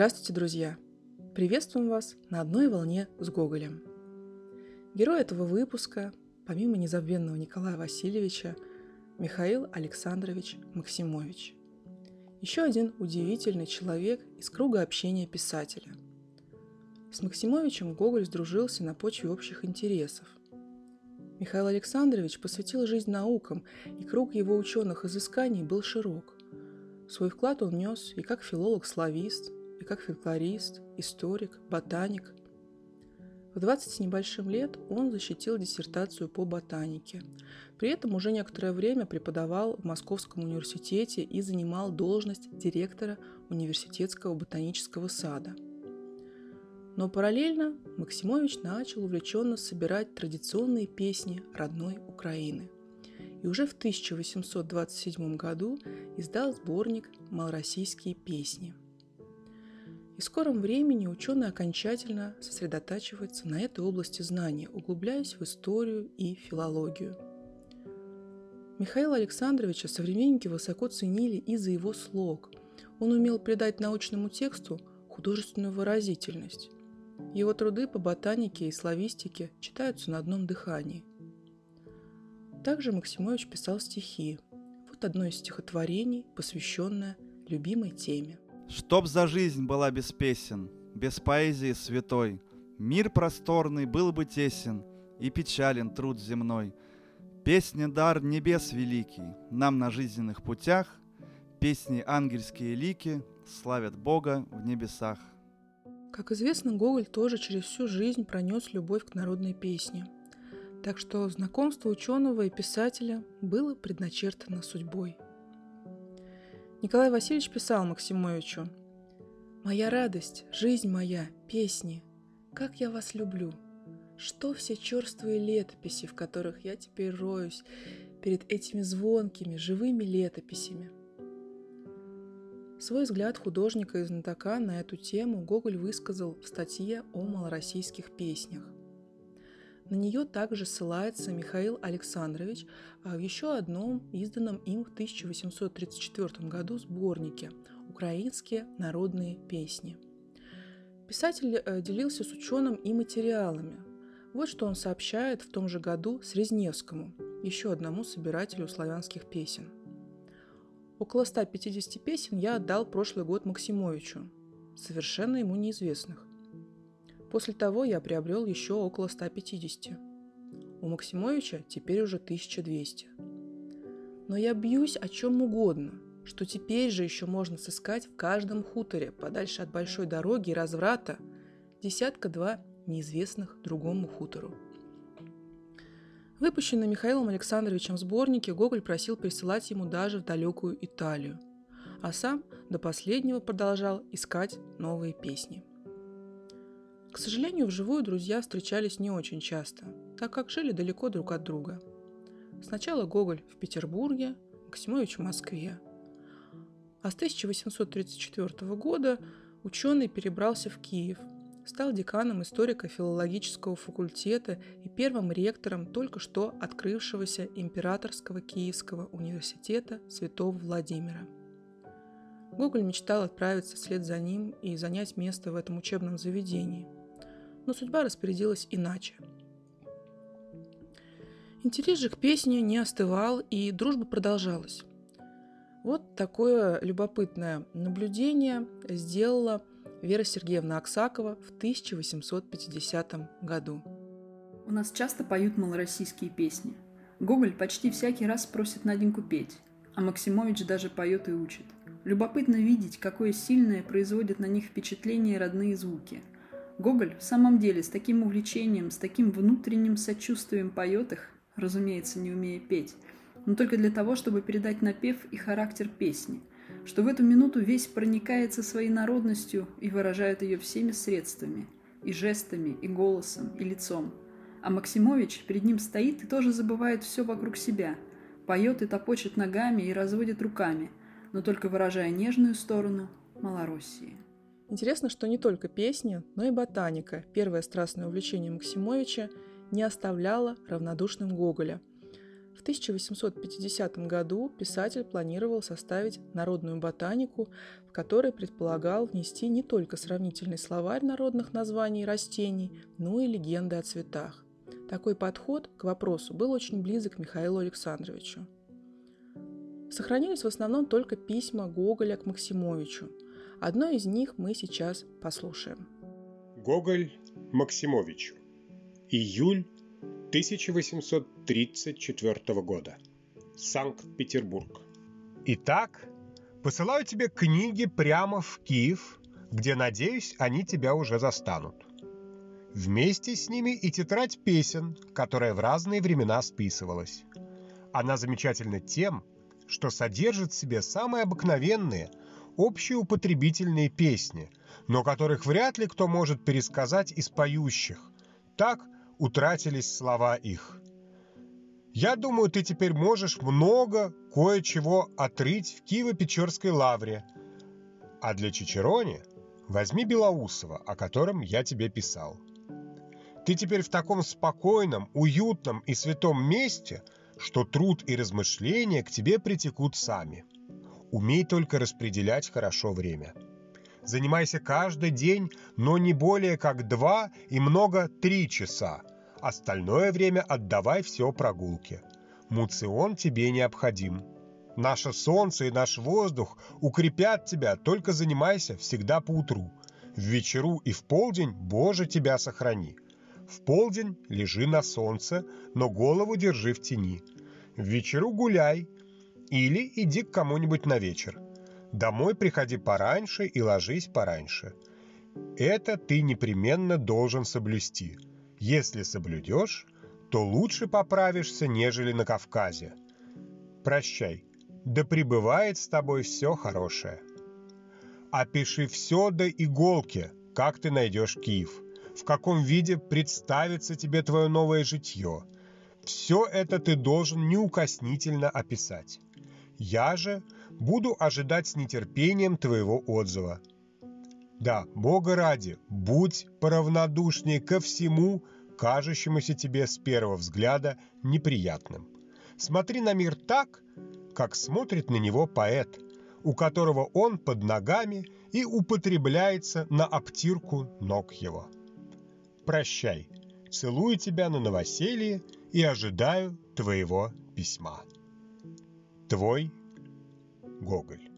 Здравствуйте, друзья! Приветствуем вас на одной волне с Гоголем. Герой этого выпуска, помимо незабвенного Николая Васильевича, Михаил Александрович Максимович. Еще один удивительный человек из круга общения писателя. С Максимовичем Гоголь сдружился на почве общих интересов. Михаил Александрович посвятил жизнь наукам, и круг его ученых изысканий был широк. Свой вклад он нес и как филолог-славист, и как фольклорист, историк, ботаник. В 20 с небольшим лет он защитил диссертацию по ботанике. При этом уже некоторое время преподавал в Московском университете и занимал должность директора университетского ботанического сада. Но параллельно Максимович начал увлеченно собирать традиционные песни родной Украины. И уже в 1827 году издал сборник «Малороссийские песни», и в скором времени ученый окончательно сосредотачивается на этой области знания, углубляясь в историю и филологию. Михаила Александровича современники высоко ценили из-за его слог. Он умел придать научному тексту художественную выразительность. Его труды по ботанике и славистике читаются на одном дыхании. Также Максимович писал стихи. Вот одно из стихотворений, посвященное любимой теме – Чтоб за жизнь была без песен, без поэзии святой, Мир просторный был бы тесен и печален труд земной. Песня дар небес великий, нам на жизненных путях, Песни ангельские лики славят Бога в небесах. Как известно, Гоголь тоже через всю жизнь пронес любовь к народной песне. Так что знакомство ученого и писателя было предначертано судьбой – Николай Васильевич писал Максимовичу «Моя радость, жизнь моя, песни, как я вас люблю! Что все черствые летописи, в которых я теперь роюсь перед этими звонкими, живыми летописями?» Свой взгляд художника и знатока на эту тему Гоголь высказал в статье о малороссийских песнях. На нее также ссылается Михаил Александрович в еще одном изданном им в 1834 году сборнике «Украинские народные песни». Писатель э, делился с ученым и материалами. Вот что он сообщает в том же году Срезневскому, еще одному собирателю славянских песен. Около 150 песен я отдал прошлый год Максимовичу, совершенно ему неизвестных. После того я приобрел еще около 150. У Максимовича теперь уже 1200. Но я бьюсь о чем угодно, что теперь же еще можно сыскать в каждом хуторе, подальше от большой дороги и разврата, десятка-два неизвестных другому хутору. Выпущенный Михаилом Александровичем сборники Гоголь просил присылать ему даже в далекую Италию, а сам до последнего продолжал искать новые песни – к сожалению, вживую друзья встречались не очень часто, так как жили далеко друг от друга. Сначала Гоголь в Петербурге, Максимович в Москве. А с 1834 года ученый перебрался в Киев, стал деканом историко-филологического факультета и первым ректором только что открывшегося Императорского Киевского университета Святого Владимира. Гоголь мечтал отправиться вслед за ним и занять место в этом учебном заведении – но судьба распорядилась иначе. Интерес же к песне не остывал, и дружба продолжалась. Вот такое любопытное наблюдение сделала Вера Сергеевна Аксакова в 1850 году. У нас часто поют малороссийские песни. Гоголь почти всякий раз просит Наденьку петь, а Максимович даже поет и учит. Любопытно видеть, какое сильное производят на них впечатление родные звуки – Гоголь в самом деле с таким увлечением, с таким внутренним сочувствием поет их, разумеется, не умея петь, но только для того, чтобы передать напев и характер песни, что в эту минуту весь проникается своей народностью и выражает ее всеми средствами, и жестами, и голосом, и лицом. А Максимович перед ним стоит и тоже забывает все вокруг себя, поет и топочет ногами и разводит руками, но только выражая нежную сторону Малороссии. Интересно, что не только песни, но и ботаника, первое страстное увлечение Максимовича, не оставляло равнодушным Гоголя. В 1850 году писатель планировал составить народную ботанику, в которой предполагал внести не только сравнительный словарь народных названий растений, но и легенды о цветах. Такой подход к вопросу был очень близок Михаилу Александровичу. Сохранились в основном только письма Гоголя к Максимовичу. Одно из них мы сейчас послушаем. Гоголь Максимовичу. Июль 1834 года. Санкт-Петербург. Итак, посылаю тебе книги прямо в Киев, где, надеюсь, они тебя уже застанут. Вместе с ними и тетрадь песен, которая в разные времена списывалась. Она замечательна тем, что содержит в себе самые обыкновенные, общеупотребительные песни, но которых вряд ли кто может пересказать из поющих. Так утратились слова их. Я думаю, ты теперь можешь много кое-чего отрыть в Киево-Печорской лавре. А для Чичерони возьми Белоусова, о котором я тебе писал. Ты теперь в таком спокойном, уютном и святом месте, что труд и размышления к тебе притекут сами. Умей только распределять хорошо время. Занимайся каждый день, но не более как два и много три часа. Остальное время отдавай все прогулке. Муцион тебе необходим. Наше солнце и наш воздух укрепят тебя, только занимайся всегда по утру. В вечеру и в полдень Боже тебя сохрани. В полдень лежи на солнце, но голову держи в тени. В вечеру гуляй или иди к кому-нибудь на вечер. Домой приходи пораньше и ложись пораньше. Это ты непременно должен соблюсти. Если соблюдешь, то лучше поправишься, нежели на Кавказе. Прощай, да пребывает с тобой все хорошее. Опиши все до иголки, как ты найдешь Киев, в каком виде представится тебе твое новое житье. Все это ты должен неукоснительно описать. Я же буду ожидать с нетерпением твоего отзыва. Да, Бога ради, будь поравнодушнее ко всему, кажущемуся тебе с первого взгляда неприятным. Смотри на мир так, как смотрит на него поэт, у которого он под ногами и употребляется на обтирку ног его. Прощай, целую тебя на новоселье и ожидаю твоего письма. Твой Гоголь.